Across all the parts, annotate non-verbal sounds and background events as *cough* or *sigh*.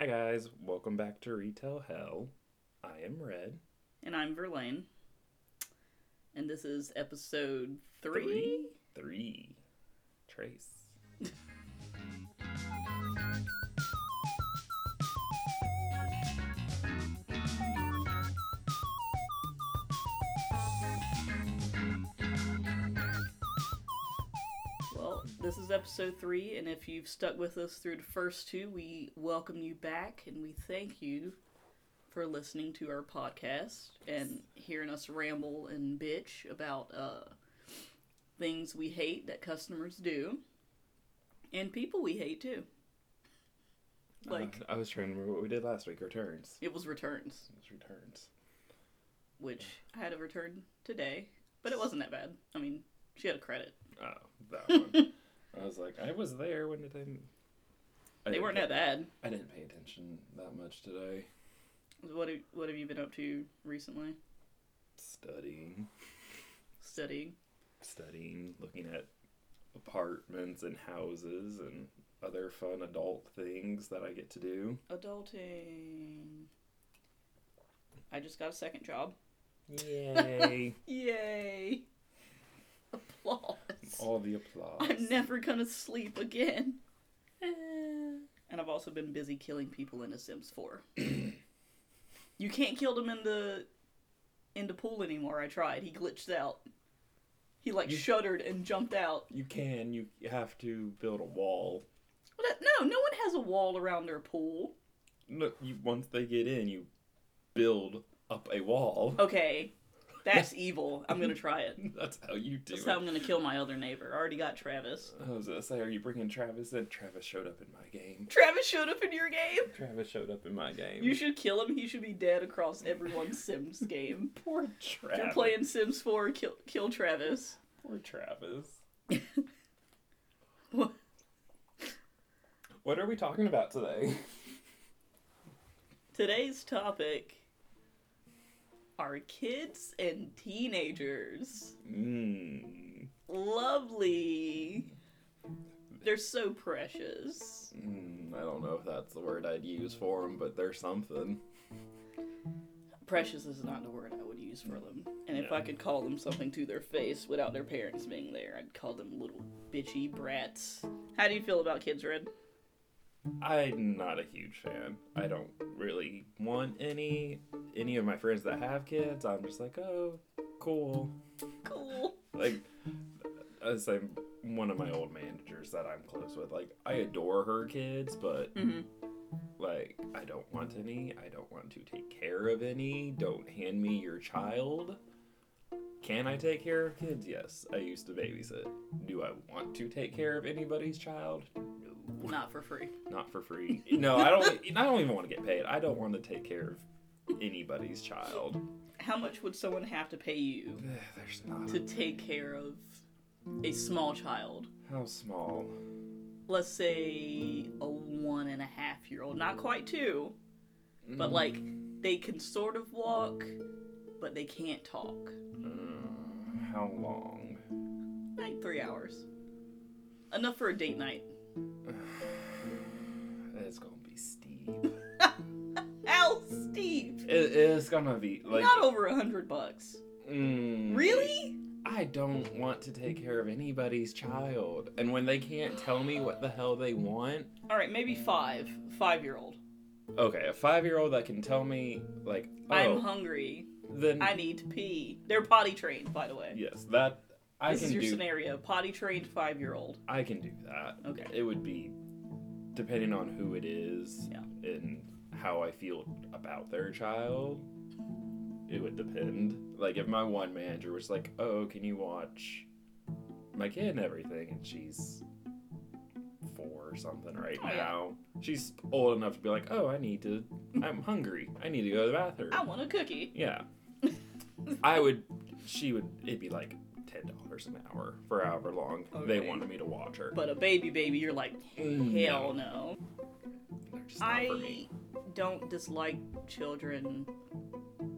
Hi guys, welcome back to Retail Hell. I am Red. And I'm Verlaine. And this is episode three. Three. Trace. *laughs* this is episode three, and if you've stuck with us through the first two, we welcome you back and we thank you for listening to our podcast and hearing us ramble and bitch about uh, things we hate that customers do and people we hate too. Like, Uh, I was trying to remember what we did last week. Returns. it was returns, It was returns. which I had a return today, but it wasn't that bad. I mean, she had a credit. Oh, that one. *laughs* I was like, I was there. When did I? I They weren't pay- that bad. I didn't pay attention that much today. What have, what have you been up to recently? Studying, Studying. studying, looking at apartments and houses and other fun adult things that I get to do. Adulting. I just got a second job. Yay! *laughs* Yay! Applause. All the applause. I'm never gonna sleep again. Eh. and I've also been busy killing people in The Sims 4. you can't kill them in the in the pool anymore. I tried. He glitched out. He like You- shuddered and jumped out. You can. You have to build a wall. What? No, no one has a wall around their pool. Look, you once they get in, you build up a wall. Okay, that's evil. I'm gonna try it. *laughs* That's how you do it. That's it. how I'm gonna kill my other neighbor. I already got Travis. I was gonna say, are you bringing Travis in? Travis showed up in my game. Travis showed up in your game. Travis showed up in my game. You should kill him. He should be dead across everyone's Sims *laughs* game. Poor If Travis. you're playing Sims 4, kill, kill Travis. Poor Travis. *laughs* What? What are we talking about today? Today's topic are kids and teenagers. Mmm. Lovely. They're so precious. Mm, I don't know if that's the word I'd use for them, but they're something. Precious is not the word I would use for them. And if. I could call them something to their face without their parents being there, I'd call them little bitchy brats. How do you feel about kids, Red? I'm not a huge fan. I don't really want any. Any of my friends that have kids, I'm just like, oh, cool. Cool. Like, as I'm one of my old managers that I'm close with, like, I adore her kids, but hmm like, I don't want any. I don't want to take care of any. Don't hand me your child. Can I take care of kids? Yes. I used to babysit. Do I want to take care of anybody's child? No. Not for free. Not for free. No, I don't. *laughs* I don't even want to get paid. I don't want to take care of anybody's child. How much would someone have to pay you *sighs* There's not. to take care of a small child? How small? Let's say a one and a half year old. Not quite two, but like they can sort of walk, but they can't talk. Uh, how long? Like three hours. Enough for a date night. *sighs* It's gonna be steep. Al *laughs* Steve! It is gonna be like. Not over a hundred bucks. mm, Really? I don't want to take care of anybody's child, and when they can't tell me what the hell they want, Alright, maybe five. Five year old. okay, a five-year-old that can tell me like, oh, I'm hungry. then I need to pee. They're potty trained, by the way. yes, that I this is your do. scenario. Potty trained five year old. I can do that. Okay. It would be depending on who it is Yeah. and how I feel about their child. It would depend. Like if my one manager was like, "Oh, can you watch my kid and everything?" and she's four or something right Oh, yeah. now. She's old enough to be like, "Oh, I need to. I'm *laughs* hungry. I need to go to the bathroom." I want a cookie. Yeah. *laughs* I would. She would. It'd be like ten dollars an hour for however long they wanted me to watch her. But a baby baby, you're like, Mm, hell no. They're just not for me. I don't dislike children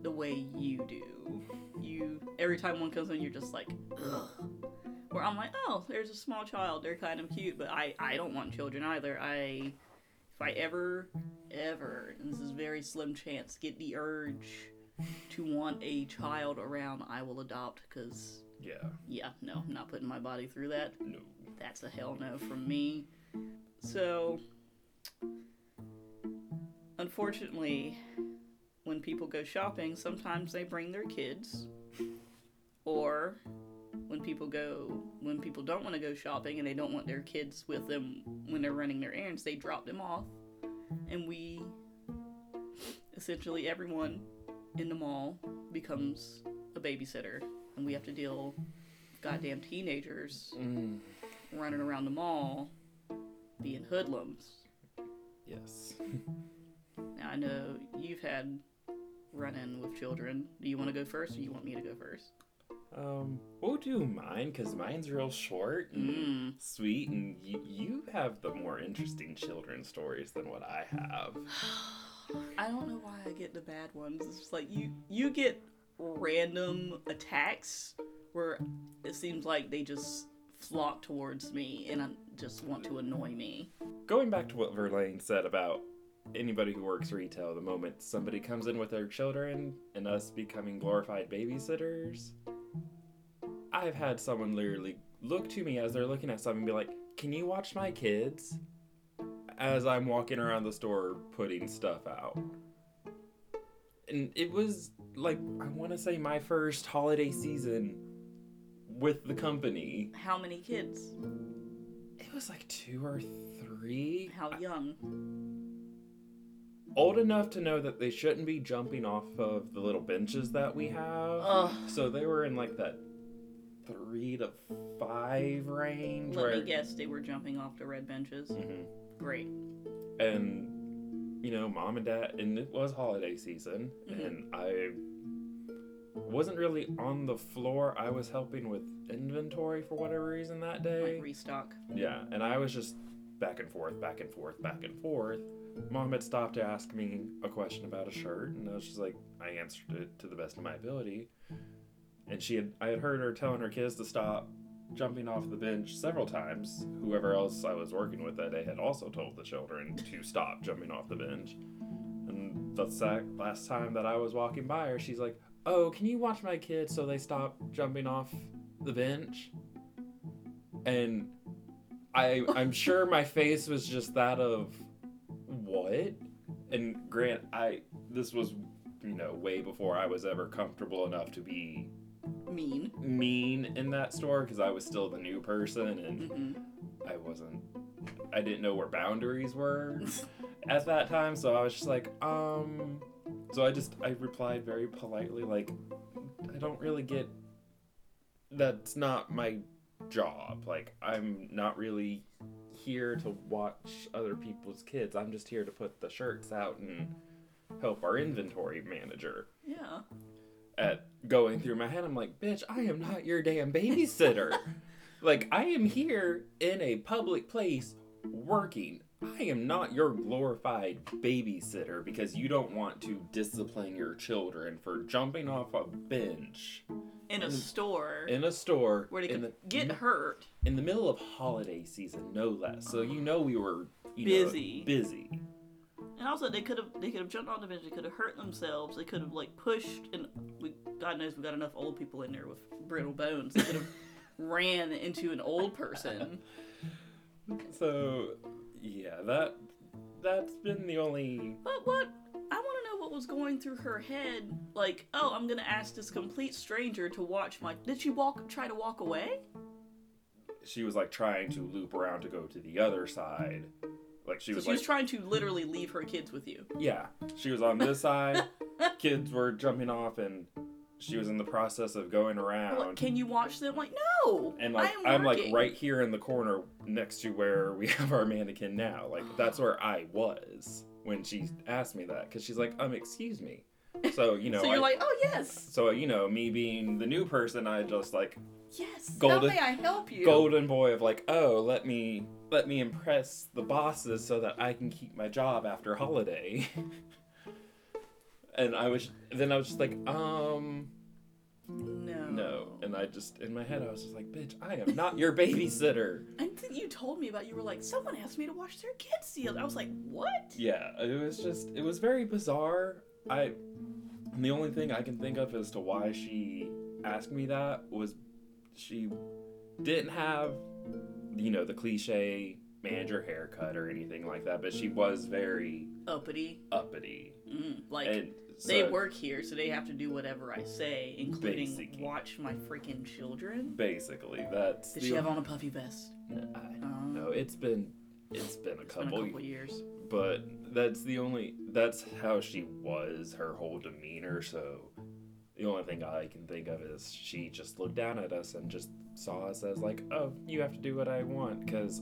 the way you do. You every time one comes in, you're just like, ugh. Where I'm like, oh, there's a small child. They're kind of cute, but I I don't want children either. I if if I ever, ever, and this is very slim chance, get the urge to want a child around, I will adopt. Because Yeah. yeah, no, I'm not putting my body through that. No. That's a hell no from me. So, unfortunately, when people go shopping, sometimes they bring their kids. Or when people go, when people don't want to go shopping and they don't want their kids with them when they're running their errands, they drop them off. And we, essentially, everyone in the mall becomes a babysitter. And we have to deal with goddamn teenagers Mm, running around the mall being hoodlums. yes. Now I know you've had run in with children. Do you want to go first or you want me to go first? Um, we'll do mine because mine's real short and Mm. sweet, and you, you have the more interesting children stories than what I have. *sighs* I don't know why I get the bad ones. It's just like you you get random attacks where it seems like they just flock towards me and I just want to annoy me. Going back to what Verlaine said about anybody who works retail, the moment somebody comes in with their children and us becoming glorified babysitters, I've had someone literally look to me as they're looking at something and be like, Can you watch my kids? As I'm walking around the store putting stuff out. And it was like, I want to say my first holiday season with the company. How many kids? It was like two or three. How young? old enough to know that they shouldn't be jumping off of the little benches that we have. Ugh. So they were in like that three to five range. Let where, me guess, they were jumping off the red benches. Mhm. Great. And you know, mom and dad, and it was holiday season, Mhm. and I wasn't really on the floor. I was helping with inventory for whatever reason that day. Like restock. Yeah, and I was just back and forth, back and forth, back and forth. Mom had stopped to ask me a question about a shirt, and I was just like, I answered it to the best of my ability. And she had, I had heard her telling her kids to stop jumping off the bench several times. Whoever else I was working with that day had also told the children to stop jumping off the bench. And the sac- last time that I was walking by her, she's like, Oh, can you watch my kids so they stop jumping off the bench? And I I'm sure my face was just that of what? And Grant, I this was you know way before I was ever comfortable enough to be Mean. mean in that store because I was still the new person and hmm I wasn't I didn't know where boundaries were *laughs* at that time so I was just like um so I just I replied very politely like I don't really get that's not my job like I'm not really here to watch other people's kids I'm just here to put the shirts out and help our inventory manager Yeah. At going through my head. I'm like, bitch, I am not your damn babysitter. *laughs* like, I am here in a public place working. I am not your glorified babysitter because you don't want to discipline your children for jumping off a bench In a store in a store where they in could the get hurt. in the middle of holiday season, no less. So you know we were you Busy. know, busy. And also, they could have they could have jumped on the bench. They could have hurt themselves. They could have like pushed, and God knows we got enough old people in there with brittle bones. that could have *laughs* ran into an old person. So yeah, that that's been the only But what I want to know what was going through her head. Like, oh, I'm gonna ask this complete stranger to watch my. Did she walk? Try to walk away? she was like trying to loop around to go to the other side. Like she So was she like, was trying to literally leave her kids with you. yeah, she was on this side. *laughs* Kids were jumping off, and she was in the process of going around. can you watch them? Like, no. and like I am I'm like working. right here in the corner next to where we *laughs* have our mannequin now. Like that's where I was when she asked me that because she's like, um, excuse me. So you *laughs* know, so you're like, oh yes, so you know, me being the new person, I just like yes. Golden- How may I help you? golden boy of like, oh, let me let me impress the bosses so that I can keep my job after holiday. *laughs* and I was then I was just like, um No. No. And I just, in my head, I was just like, bitch, I am not your babysitter. *laughs* And then you told me about you were like, someone asked me to watch their kids other. I was like, what? Yeah, it was just, it was very bizarre. I, and the only thing I can think of as to why she asked me that was she didn't have, you know, the cliche manager haircut or anything like that, but she was very Uppity. uppity. Mm, like and they work here, so they have to do whatever I say, including Basically. watch my freaking children. Basically, that's Did she have on a puffy vest? I Um, know it's been it's been a It's been a couple, couple years. but that's the only that's how she was her whole demeanor. So the only thing I can think of is she just looked down at us and just saw us as like, oh, you have to do what I want because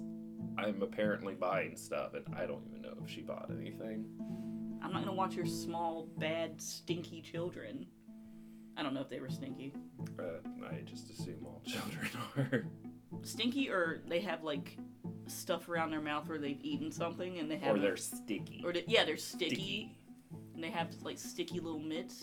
I'm apparently buying stuff and I don't even know if she bought anything. I'm not gonna watch your small, bad, stinky children. I don't know if they were stinky. Uh, I just assume all *laughs* children are. Stinky, or they have like stuff around their mouth where they've eaten something and they have. or they're sticky. Or they, yeah, they're sticky, Sticky. And they have like sticky little mitts.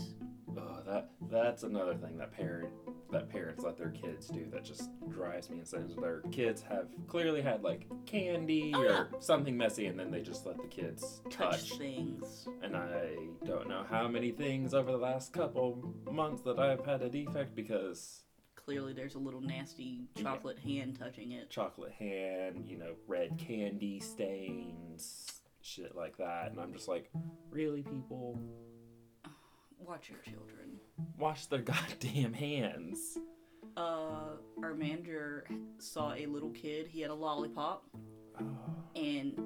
Oh, that that's another thing that parent that parents let their kids do that just drives me insane. Their kids have clearly had like candy Oh, or yeah. something messy, and then they just let the kids Touch, touch. things. And I don't know how many things over the last couple months that I've had a defect because Clearly, there's a little nasty Yeah. chocolate hand touching it. chocolate hand, you know, red candy stains, shit like that. And I'm just like, really, people, Watch your children. wash their *laughs* goddamn hands. Uh, our manager saw a little kid. He had a lollipop, Oh. and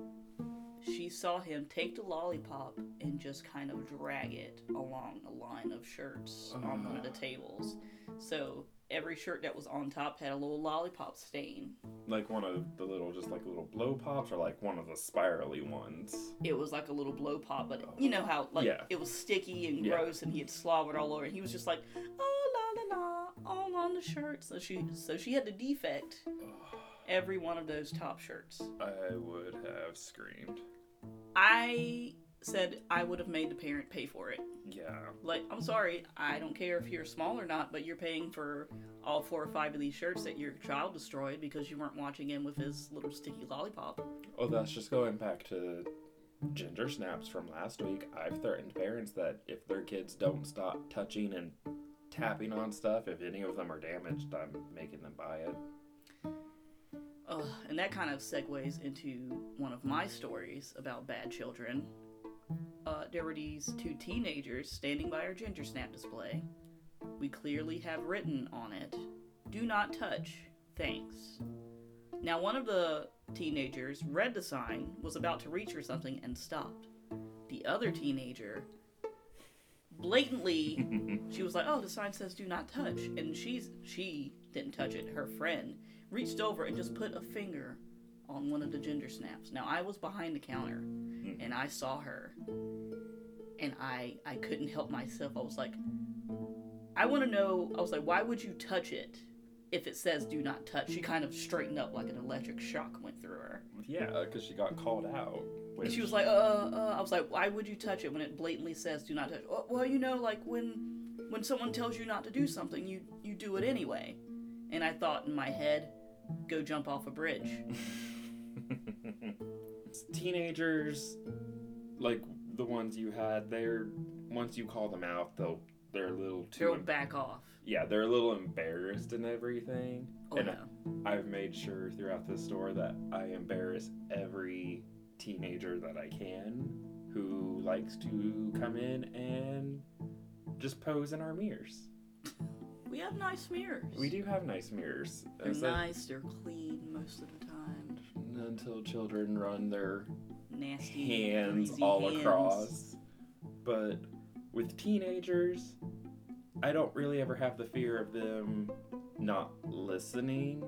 she saw him take the lollipop and just kind of drag it along a line of shirts on one of the tables. So every shirt that was on top had a little lollipop stain. Like one of the little, just like a little blow pops, or like one of the spirally ones. It was like a little blow pop, but oh. you know how like Yeah. it was sticky and Yeah. gross, and he had slobbered all over. And he was just like, oh la la la, all on the shirt. So she so she had to defect *sighs* every one of those top shirts. I would have screamed. I said I would have made the parent pay for it. Yeah. Like, I'm sorry, I don't care if you're small or not, but you're paying for all four or five of these shirts that your child destroyed because you weren't watching him with his little sticky lollipop. Oh, that's just going back to ginger snaps from last week. I've threatened parents that if their kids don't stop touching and tapping on stuff, if any of them are damaged, I'm making them buy it. Ugh, and that kind of segues into one of my stories about bad children. Uh, there were these two teenagers standing by our ginger snap display. We clearly have written on it, Do not touch, thanks. Now, one of the teenagers read the sign, was about to reach for something, and stopped. The other teenager blatantly *laughs* she was like, "Oh, the sign says do not touch," and she's she didn't touch it. Her friend reached over and just put a finger on one of the ginger snaps. Now I was behind the counter, and I saw her, and I I couldn't help myself. I was like, I want to know. I was like, why would you touch it if it says do not touch? She kind of straightened up like an electric shock went through her. Yeah, because she got called out. And she was like, uh, uh, I was like, why would you touch it when it blatantly says do not touch? Well, well, you know, like when when someone tells you not to do something, you you do it anyway. And I thought in my head, go jump off a bridge. *laughs* teenagers, like the ones you had, they're once you call them out, they'll they're a little too. They'll em- back off. yeah, they're a little embarrassed and everything. Oh and no. I've made sure throughout the store that I embarrass every teenager that I can who likes to come in and just pose in our mirrors. We have nice mirrors. We do have nice mirrors. They're As nice. They're clean most of the time. Until children run their Nasty hands all hands. across. But with teenagers, I don't really ever have the fear of them not listening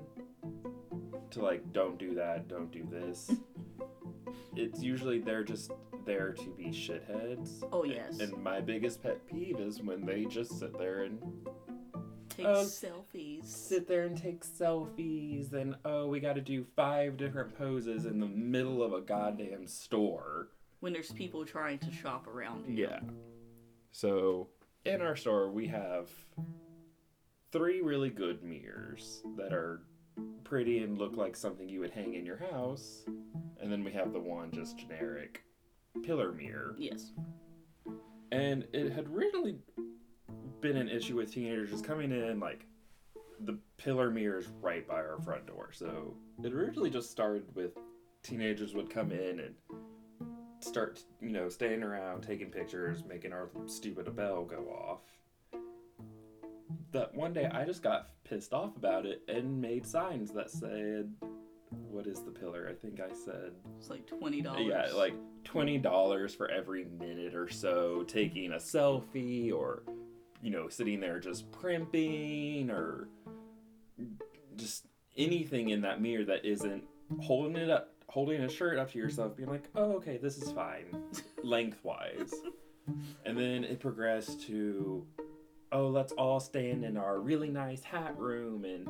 to like don't do that, don't do this. it's usually they're just there to be shitheads. Oh yes. And my biggest pet peeve is when they just sit there and Take Oh, selfies. sit there and take selfies and oh we got to do five different poses in the middle of a goddamn store. when there's people trying to shop around you. Yeah. So in our store we have three really good mirrors that are pretty and look like something you would hang in your house. And then we have the one just generic pillar mirror. Yes. And it had really been an issue with teenagers just coming in like the pillar mirrors right by our front door. So it originally just started with teenagers would come in and start, you know, staying around, taking pictures, making our stupid bell go off. That one day I just got pissed off about it and made signs that said, "What is the pillar?" I think I said It's like twenty dollars. yeah, like twenty dollars for every minute or so taking a selfie or you know, sitting there just primping or just anything in that mirror that isn't holding it up holding a shirt up to yourself, being like, Oh, okay, this is fine. *laughs* Lengthwise. and then it progressed to oh, let's all stand in our really nice hat room and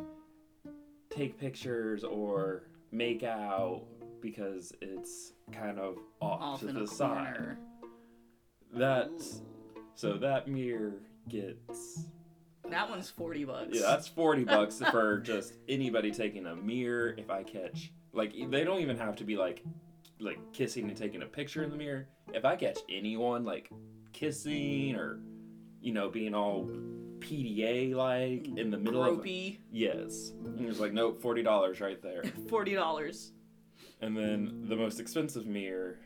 take pictures or make out because it's kind of off, off to the side. That's so that mirror gets That one's forty bucks. yeah, that's forty bucks for *laughs* just anybody taking a mirror. If I catch like they don't even have to be like like kissing and taking a picture in the mirror. If I catch anyone like kissing or you know being all PDA like in the middle of Gropey. yes, and it's like nope, forty dollars right there. *laughs* Forty dollars. And then the most expensive mirror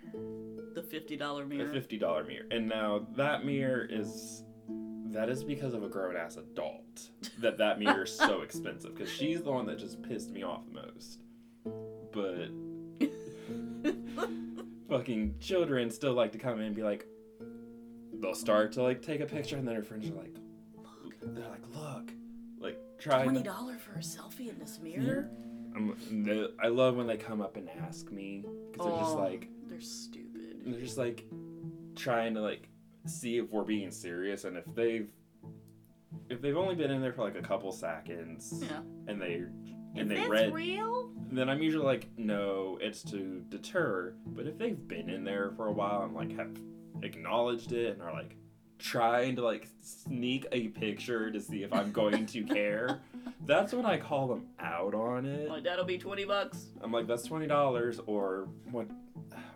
The fifty dollar mirror. The fifty dollar mirror. And now that mirror is that is because of a grown ass adult that that mirror is so expensive because she's the one that just pissed me off the most. But *laughs* fucking children still like to come in and be like, they'll start to like take a picture and then her friends are like, they're like, look, like try. Twenty dollar for a selfie in this mirror. I'm, I love when they come up and ask me because they're just Oh, like. they're stupid. They're just like trying to like see if we're being serious and if they've if they've only been in there for like a couple seconds Yeah. and they and Is they read real? then I'm usually like no it's to deter but if they've been in there for a while and like have acknowledged it and are like trying to like sneak a picture to see if I'm going to *laughs* care that's when I call them out on it Like that'll be twenty bucks. I'm like, that's twenty dollars, or what?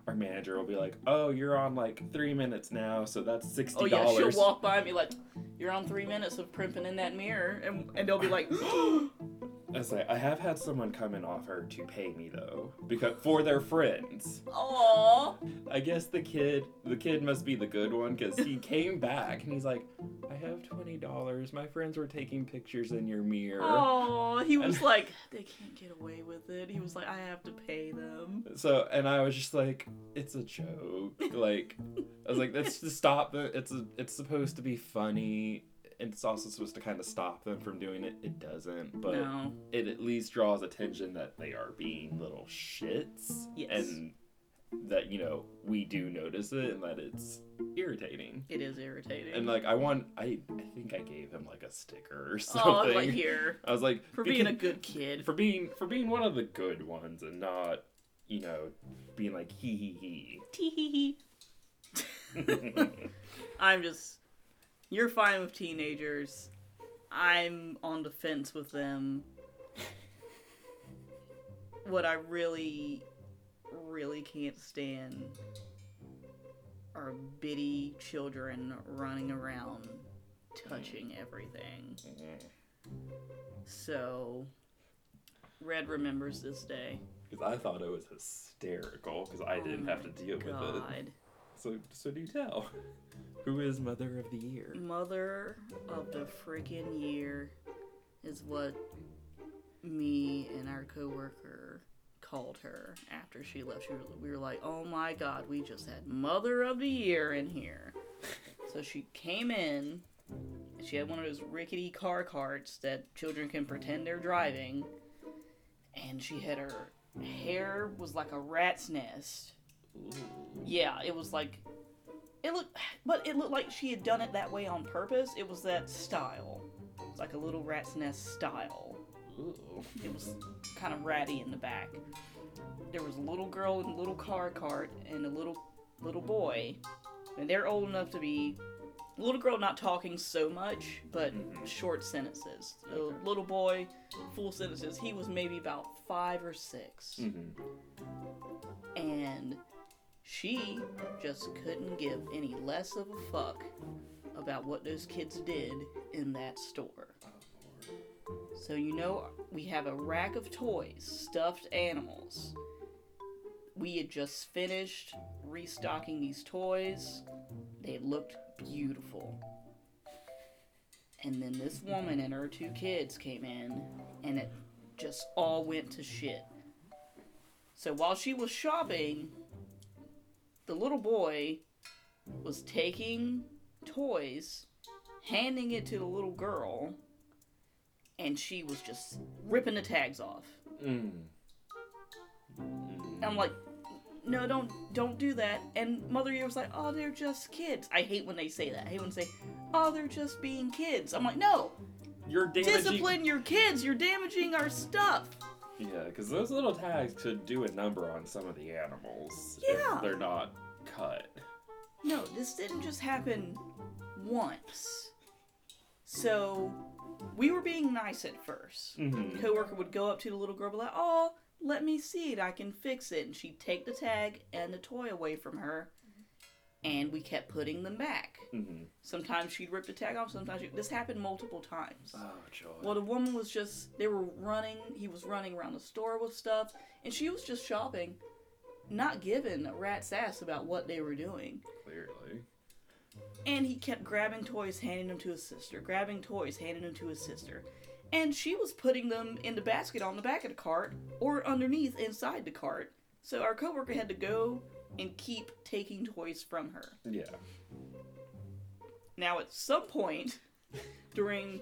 Our manager will be like, oh, you're on like three minutes now, so that's Oh sixty yeah, she'll walk by and be like, "You're on three minutes of primping in that mirror," and and they'll be like, *gasps* I like, I have had someone come and offer to pay me though, because for their friends. "Aw." I guess the kid, the kid must be the good one, because he *laughs* came back and he's like, I have twenty dollars. My friends were taking pictures in your mirror. Oh, he was *laughs* like, they can't get away with it. He was like, I have to pay them. So, and I was just like, it's a joke. *laughs* Like, I was like, that's to stop. It's a, it's supposed to be funny. And it's also supposed to kind of stop them from doing it. It doesn't, but no. it at least draws attention that they are being little shits, Yes. and that you know we do notice it, and that it's irritating. It is irritating. And like, I want, I, I think I gave him like a sticker or oh, something. like *laughs* here I was like, for being a good kid. for being for being one of the good ones and not you know being like hee hee hee. Tee hee hee I'm just. You're fine with teenagers. I'm on the fence with them. What I really, really can't stand are bitty children running around touching everything. So, Red remembers this day. because i thought it was hysterical because i Oh didn't have to deal with it God. So so do tell who is mother of the year Mother of the freaking year is what me and our coworker called her after she left. She, we were like, "Oh my god, we just had Mother of the Year in here." so she came in, she had one of those rickety car carts that children can pretend they're driving, and she had her hair was like a rat's nest. Yeah, it was like it looked, but it looked like she had done it that way on purpose. It was that style. It's like a little rat's nest style. Ooh. It was kind of ratty in the back. There was a little girl in a little car cart and a little little boy, and they're old enough to be little girl not talking so much, but Mhm. short sentences. The Okay. little boy, full sentences. He was maybe about five or 6 Mm-hmm. and she just couldn't give any less of a fuck about what those kids did in that store. So you know we have a rack of toys, stuffed animals. We had just finished restocking these toys. They looked beautiful. And then this woman and her two kids came in and it just all went to shit. So while she was shopping, the little boy was taking toys, handing it to the little girl, and she was just ripping the tags off. Mm. I'm like, no, don't don't do that. And Mother Year was like, oh, they're just kids. I hate when they say that. I hate when they say, oh, they're just being kids. I'm like, no, You're damaging. discipline your kids. You're damaging our stuff. Yeah, because those little tags could do a number on some of the animals Yeah. if they're not cut. No, this didn't just happen once. So we were being nice at 1st Mm-hmm. coworker would go up to the little girl, be like, "Oh, let me see it. I can fix it." And she'd take the tag and the toy away from her, and we kept putting them back. Mm-hmm. Sometimes she'd rip the tag off. Sometimes she, this happened multiple times. Oh joy. Well, the woman was just they were running. He was running around the store with stuff, and she was just shopping, not giving a rat's ass about what they were doing. Clearly. And he kept grabbing toys, handing them to his sister, grabbing toys, handing them to his sister. And she was putting them in the basket on the back of the cart or underneath inside the cart. So our coworker had to go and keep taking toys from her. Yeah. Now, at some point during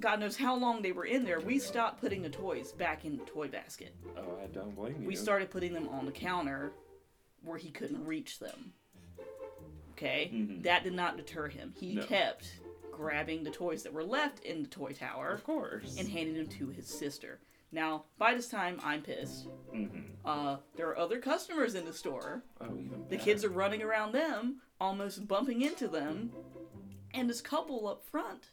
God knows how long they were in there, we stopped putting the toys back in the toy basket. Oh, I don't blame you. We started putting them on the counter where he couldn't reach them. Okay? Mhm. That did not deter him. He No. kept grabbing the toys that were left in the toy tower Of course. and handing them to his sister. Now, by this time, I'm pissed. mm-hmm. Uh, there are other customers in the store. Oh, even The better. kids are running around them, almost bumping into them. And this couple up front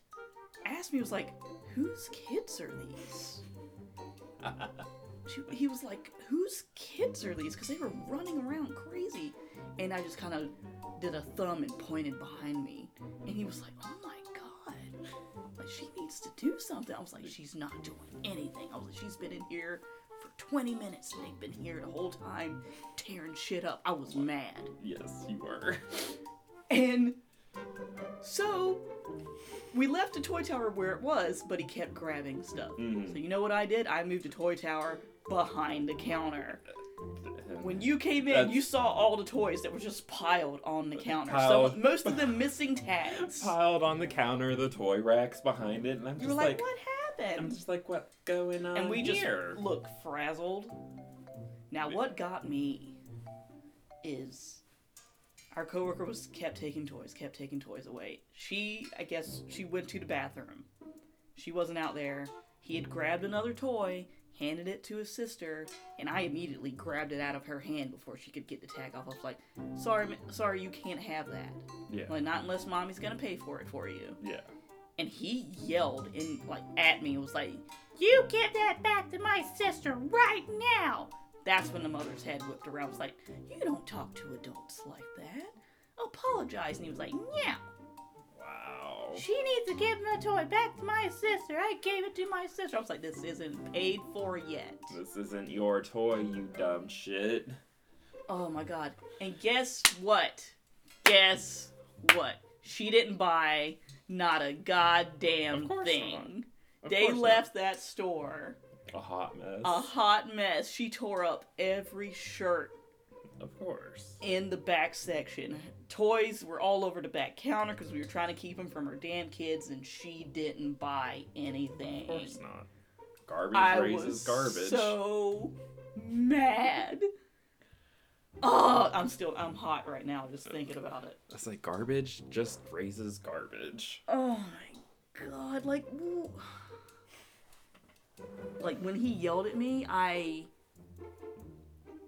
asked me, was like, whose kids are these? *laughs* She, he was like, whose kids are these? Because they were running around crazy. And I just kind of did a thumb and pointed behind me. And he was like, oh. Like, she needs to do something. I was like, she's not doing anything. I was like, she's been in here for 20 minutes and they've been here the whole time tearing shit up. I was mad. Yes, you were. And so we left the toy tower where it was, but he kept grabbing stuff. Mhm. So you know what I did? I moved the toy tower behind the counter. When you came in, That's- you saw all the toys that were just piled on the counter. Piled. Some, most of them missing tags. *laughs* piled on the counter, the toy racks behind it, and I'm You just like, like, what happened? I'm happened? just like, what's going on And we just here? look frazzled. Now, what got me is our coworker was kept taking toys, kept taking toys away. She, I guess, she went to the bathroom. She wasn't out there. He had grabbed another toy, handed it to his sister, and I immediately grabbed it out of her hand before she could get the tag off. I was like, "Sorry, sorry, you can't have that. yeah, Like, not unless mommy's gonna pay for it for you." yeah. and he yelled in like at me and was like, "You give that back to my sister right now!" That's when the mother's head whipped around. Was like, "You don't talk to adults like that. Apologize." And he was like, "Yeah. She needs to give the toy back to my sister. I gave it to my sister." I was like, "This isn't paid for yet." This isn't your toy, you dumb shit. Oh my god! And guess what? Guess what? She didn't buy not a goddamn Of course thing. Of They course not. left that store. a hot mess. a hot mess. She tore up every shirt Of course. in the back section. Toys were all over the back counter because we were trying to keep them from her damn kids, and she didn't buy anything. Of course not. Garbage I raises was garbage. so mad. Oh, I'm still I'm hot right now just thinking about it. It's like garbage just raises garbage. Oh my god, like like when he yelled at me, I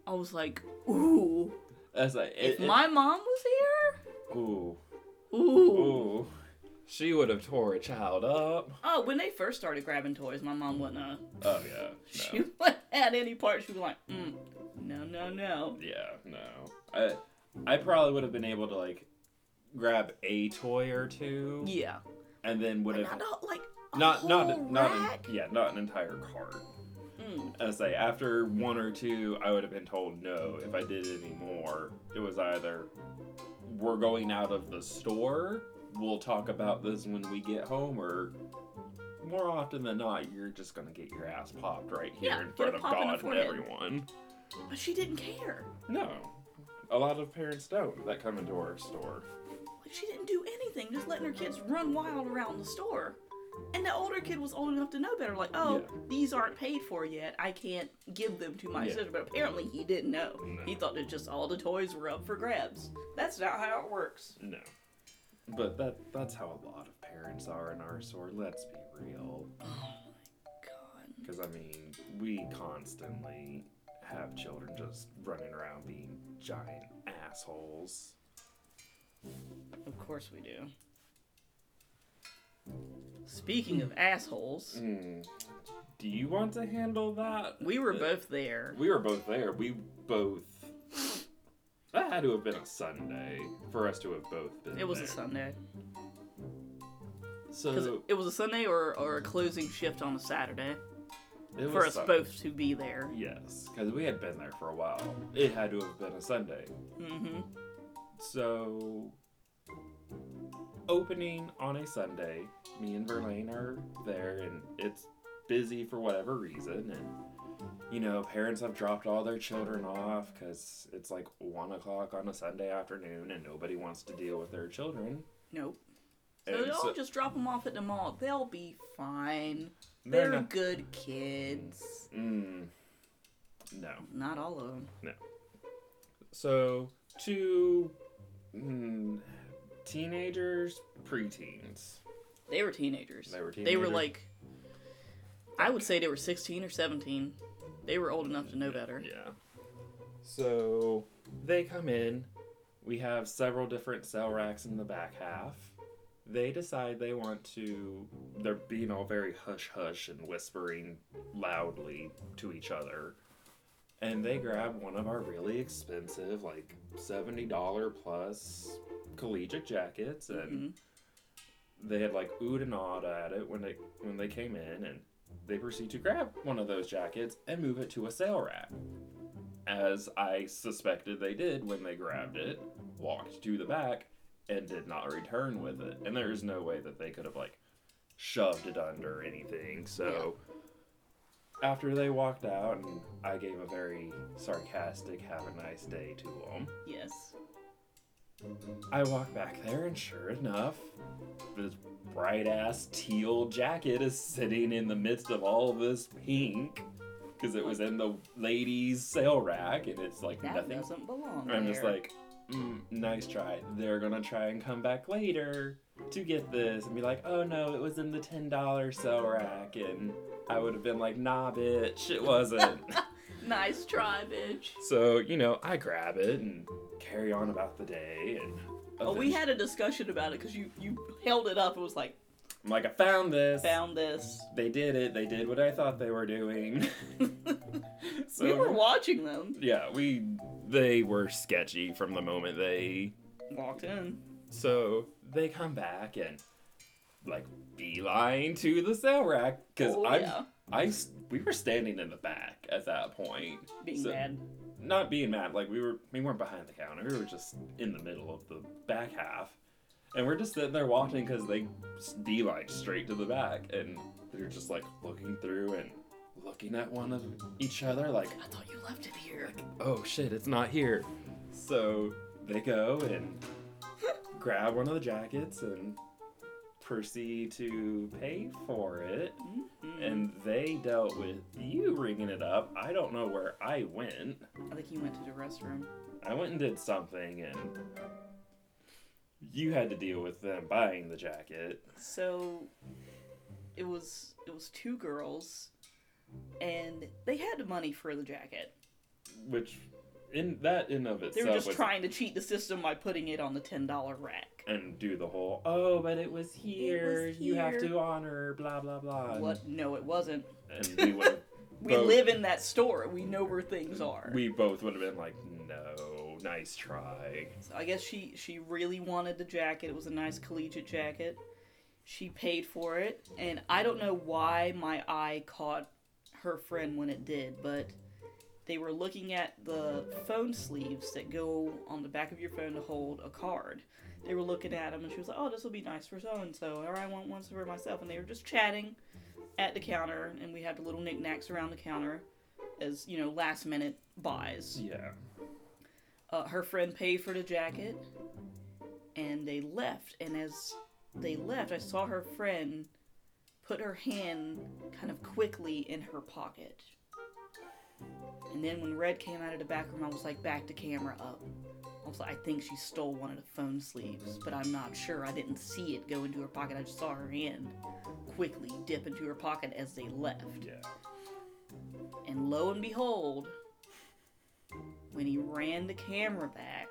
I was like, ooh. That's like If it, it- my mom was here, ooh. Ooh. Ooh. She would have tore a child up. Oh, when they first started grabbing toys, my mom wouldn't have. Oh yeah. *laughs* She wouldn't have any part. She'd be like, mm, no, no, no. Yeah, no. I I probably would have been able to like grab a toy or two Yeah. and then would have not, like not not not an, yeah, not an entire cart. Mm. I say after one or two, I would have been told no. If I did any more, it was either we're going out of the store. We'll talk about this when we get home, or more often than not, you're just gonna get your ass popped right here Yeah, in front of God and everyone. But she didn't care. No, a lot of parents don't that come into our store. Like, she didn't do anything, just letting her kids run wild around the store. And the older kid was old enough to know better, like, oh, Yeah. these aren't paid for yet. I can't give them to my Yeah. sister. But apparently he didn't know. No. He thought that just all the toys were up for grabs. That's not how it works. No, but that that's how a lot of parents are in our store. Let's be real. Oh my god. Because, I mean, we constantly have children just running around being giant assholes. Of course we do. Speaking of assholes, Mm. Do you want to handle that? we were both there. We were both there. We both. That had to have been a Sunday for us to have both been It was there. a Sunday. So Because it was a Sunday or, or a closing shift on a Saturday it for was us Sun- both to be there. Yes, because we had been there for a while. It had to have been a Sunday. Mm-hmm. So, opening on a Sunday, me and Verlaine are there, and it's busy for whatever reason. And, you know, parents have dropped all their children off because it's like 1 o'clock on a Sunday afternoon and nobody wants to deal with their children. Nope. So And they'll so- just drop them off at the mall. They'll be fine. They're They're not- good kids. Mm, no. Not all of them. No. So, two mm, teenagers, preteens. They were teenagers. They were teenagers. They were like, I would say they were 16 or 17. They were old enough to know better. Yeah. So they come in. We have several different cell racks in the back half. They decide they want to. They're being all very hush hush and whispering loudly to each other. And they grab one of our really expensive, like $70 plus collegiate jackets and Mhm. they had like oohed and awed at it when they when they came in and they proceed to grab one of those jackets and move it to a sale rack. As i suspected they did when they grabbed it walked to the back and did not return with it. And there is no way that they could have like shoved it under anything so after they walked out and i gave a very sarcastic have a nice day to them Yes. I walk back there, and sure enough, this bright ass teal jacket is sitting in the midst of all this pink because it was in the ladies' sale rack, and it's like That nothing. doesn't belong I'm there. just like, mm, nice try. They're gonna try and come back later to get this and be like, oh no, it was in the ten dollar sale rack, and I would have been like, nah, bitch, it wasn't. *laughs* *laughs* nice try, bitch. so you know, I grab it and carry on about the day, and Oh, we had a discussion about it because you you held it up. It was like I'm like, I found this. found this. They did it. They did what I thought they were doing. *laughs* so we were watching them. yeah, we they were sketchy from the moment they. Walked in. So they come back and like beeline to the sale rack because Oh, I yeah. I we were standing in the back at that point. Being So- mad. Not being mad, like we were we weren't behind the counter. We were just in the middle of the back half. And we're just sitting there watching because they beeline straight to the back, and they're just like looking through and looking at one of each other, like, I thought you left it here. Like, oh shit, it's not here. So they go and grab one of the jackets and proceed to pay for it. Mhm. And they dealt with you ringing it up. I don't know where I went. I think you went to the restroom. I went and did something, and you had to deal with them buying the jacket. So it was it was two girls, and they had money for the jacket. which in that in of itself, They itself were just was, trying to cheat the system by putting it on the ten dollar rack. and do the whole oh, but it was here. You have here." to honor blah blah blah. What? No, it wasn't. And we would *laughs* We Both. live in that store. We know where things are. we both would have been like, no, nice try. So I guess she she really wanted the jacket. It was a nice collegiate jacket. She paid for it, and I don't know why my eye caught her friend when it did, but they were looking at the phone sleeves that go on the back of your phone to hold a card. They were looking at them, and she was like, "Oh, this will be nice for so and so," or "I want one for myself." And they were just chatting at the counter, and we had the little knickknacks around the counter as you know last minute buys. Yeah. Uh, her friend paid for the jacket, and they left. And as they left, I saw her friend put her hand kind of quickly in her pocket. And then when Red came out of the back room, I was like, back the camera up. I was like, I think she stole one of the phone sleeves, but I'm not sure. I didn't see it go into her pocket. I just saw her hand quickly dip into her pocket as they left. Yeah. And lo and behold, when he ran the camera back,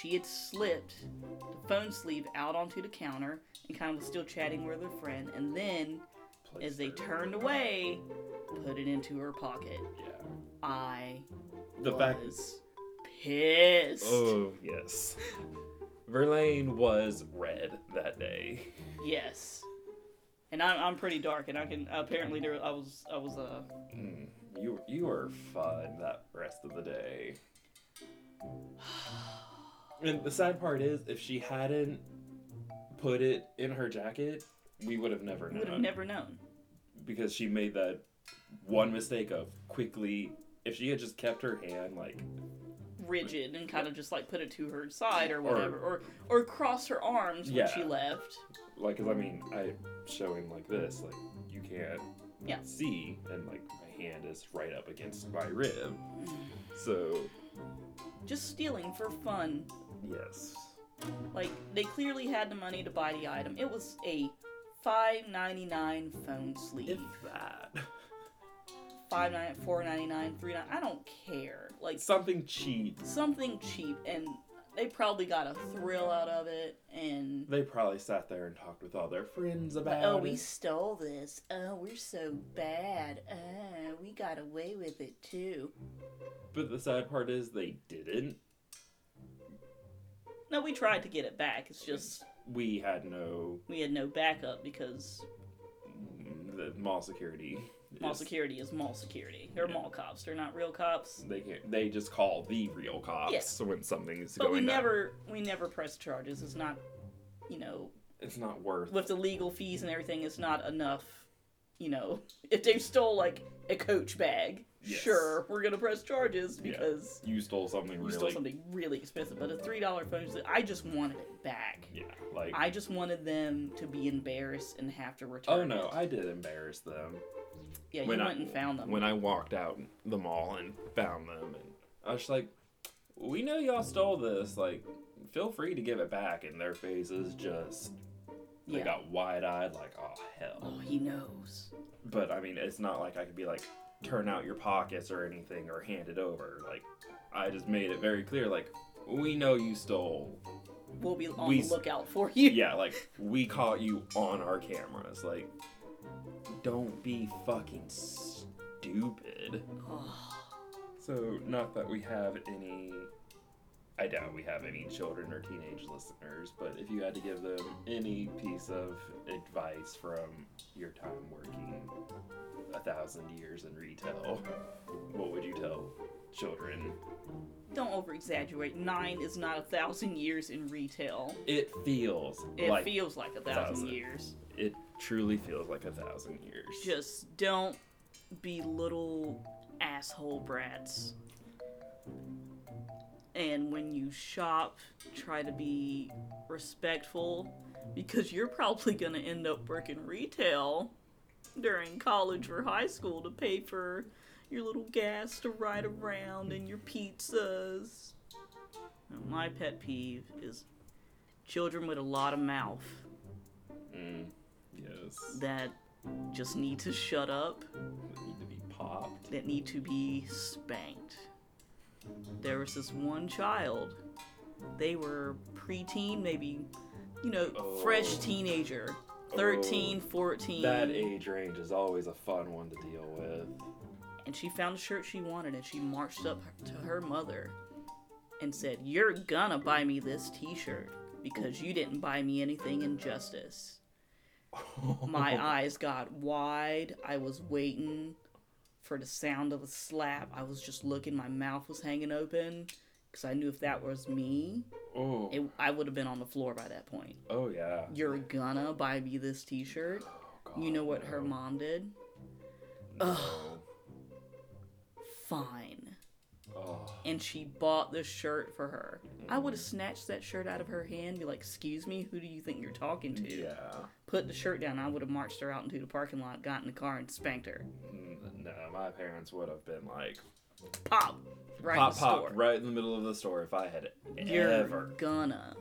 she had slipped the phone sleeve out onto the counter and kind of was still chatting with her friend. And then, as they turned away, put it into her pocket. Yeah. I The fact. was pissed. Oh yes. Verlaine was red that day. Yes. And I'm, I'm pretty dark, and I can apparently there I was I was uh Mm, you you were fun that rest of the day. And the sad part is, if she hadn't put it in her jacket, we would have never known. would have never known. because she made that one mistake of quickly. If she had just kept her hand like rigid and kind of just like put it to her side or whatever, or or, cross her arms when she left. Like, cause I mean I showing like this like you can't Yeah. see and like my hand is right up against my rib mm-hmm. so Just stealing for fun. yes Like they clearly had the money to buy the item. It was a five ninety nine phone sleeve. if that *laughs* Five nine four ninety nine, three nine. I don't care. Like something cheap something cheap, and they probably got a thrill out of it. And they probably sat there and talked with all their friends about oh, we it stole this. Oh, we're so bad. Oh, we got away with it too. but the sad part is they didn't No, we tried to get it back. It's just we had no we had no backup because the mall security mall security is mall security. They're Yeah. mall cops. They're not real cops. they can't they just call the real cops Yeah. when something's But going we down. never we never press charges. It's not, you know, it's not worth with the legal fees and everything. It's not enough. You know, *laughs* if they stole like a Coach bag, Yes. sure, we're gonna press charges Yeah. because you stole something you really stole something really expensive. But a three dollar phone, I just wanted it back. yeah like I just wanted them to be embarrassed and have to oh, return. oh no it. i did embarrass them yeah, you when went I- and found them. when i walked out the mall and found them and i was just like we know y'all stole this like feel free to give it back and their faces just they yeah. got wide-eyed like oh hell Oh, he knows. but i mean it's not like i could be like turn out your pockets or anything or hand it over like i just made it very clear like we know you stole We'll be on We the lookout for you. yeah, like we caught you on our cameras. Like, don't be fucking stupid. So, not that we have any. I doubt we have any children or teenage listeners, but if you had to give them any piece of advice from your time working a thousand years in retail, what would you tell children? don't over exaggerate. Nine is not a thousand years in retail. It feels It like feels like a thousand, thousand. years. it truly feels like a thousand years. Just don't be little asshole brats. And when you shop, try to be respectful because you're probably going to end up working retail during college or high school to pay for your little gas to ride around and your pizzas. Now, my pet peeve is children with a lot of mouth Mm, yes. that just need to shut up, That need to be popped. that need to be spanked. there was this one child. They were preteen, maybe, you know, fresh Oh. teenager. 13, 14. That age range is always a fun one to deal with. and she found a shirt she wanted and she marched up to her mother and said, You're gonna buy me this t shirt because you didn't buy me anything in Justice. My *laughs* eyes got wide. I was waiting for the sound of a slap. I was just looking, my mouth was hanging open because I knew if that was me, Oh, it, I would have been on the floor by that point. oh yeah. You're gonna buy me this t shirt? Oh, You know what her mom did? No. Fine. Oh, and she bought the shirt for her. I would have snatched that shirt out of her hand, be like, "Excuse me, who do you think you're talking to?" yeah. Put the shirt down. I would have marched her out into the parking lot, got in the car, and spanked her. No, my parents would have been like, Pop, right pop, in the pop, store. right in the middle of the store if I had You're ever. gonna.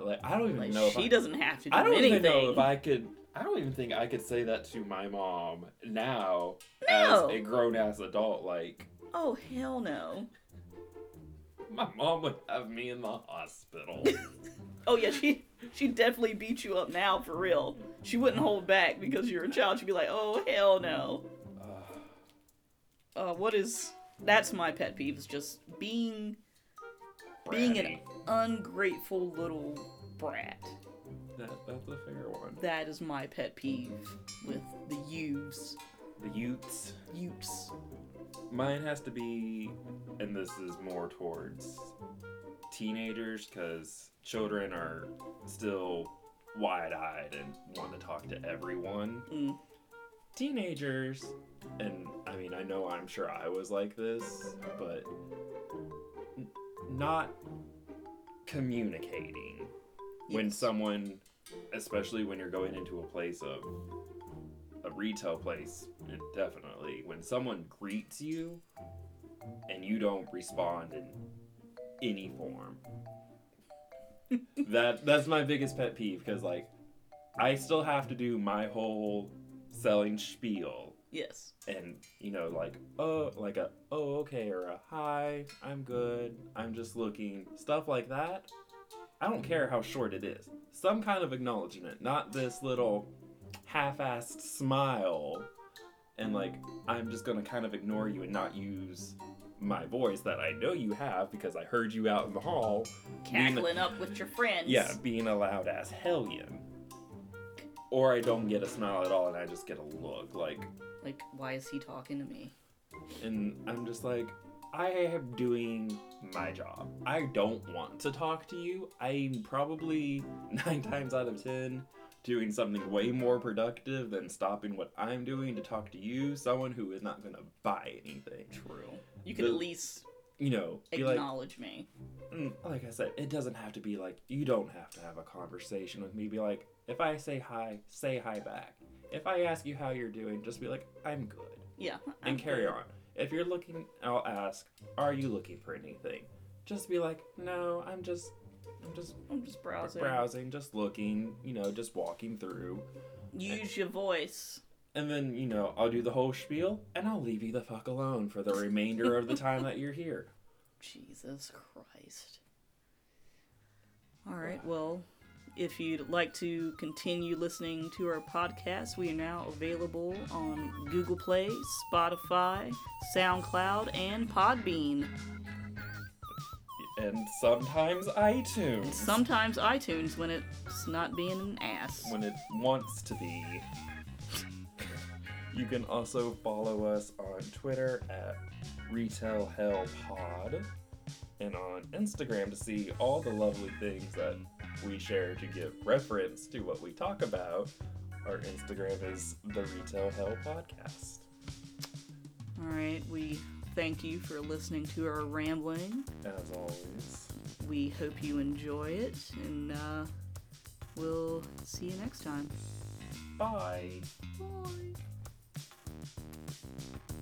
like, I don't even Like know if she I, doesn't have to do I don't anything. even know if I could. I don't even think I could say that to my mom now as a grown ass adult. Like, Oh hell no. my mom would have me in the hospital. *laughs* Oh yeah, she she definitely beat you up now for real. She wouldn't hold back because you're a child. She'd be like, "Oh hell no." Uh, what is? That's my pet peeve. Is just being being an ungrateful little brat. That, that's a fair one. That is my pet peeve with the youths. The Utes. Utes. Mine has to be, and this is more towards teenagers because children are still wide eyed and want to talk to everyone. Mm. Teenagers, and I mean, I know I'm sure I was like this, but n- not communicating when someone, especially when you're going into a place of a retail place, definitely when someone greets you and you don't respond in any form. That that's my biggest pet peeve because like I still have to do my whole selling spiel. Yes. and you know like oh like a oh okay or a hi i'm good i'm just looking stuff like that. I don't care how short it is. Some kind of acknowledgement not this little half-assed smile and like i'm just gonna kind of ignore you and not use my voice that i know you have because i heard you out in the hall being a- Cackling up with your friends. yeah being a loud ass hellion or i don't get a smile at all and i just get a look like Like, why is he talking to me? and I'm just like, I am doing my job. I don't want to talk to you. I'm probably *laughs* nine times out of ten doing something way more productive than stopping what I'm doing to talk to you, someone who is not gonna buy anything. True. You can The- at least You know, be like, acknowledge me. mm, like I said, it doesn't have to be like you don't have to have a conversation with me. Be like, if I say hi, say hi back. If I ask you how you're doing, just be like, I'm good. Yeah. and I'm carry good. on. If you're looking, I'll ask, "Are you looking for anything?" Just be like, "No, I'm just, I'm just I'm just browsing. browsing, just looking, you know, just walking through." Use your voice. And then, you know, I'll do the whole spiel, and I'll leave you the fuck alone for the remainder of the time that you're here. *laughs* Jesus Christ. All right, well, if you'd like to continue listening to our podcast, we are now available on Google Play, Spotify, SoundCloud, and Podbean. And sometimes iTunes. And sometimes iTunes when it's not being an ass. when it wants to be. You can also follow us on Twitter at Retail Hell Pod and on Instagram to see all the lovely things that we share to give reference to what we talk about. Our Instagram is the Retail Hell Podcast. All right, we thank you for listening to our rambling. As always, We hope you enjoy it, and uh, we'll see you next time. bye. Bye. Thank you.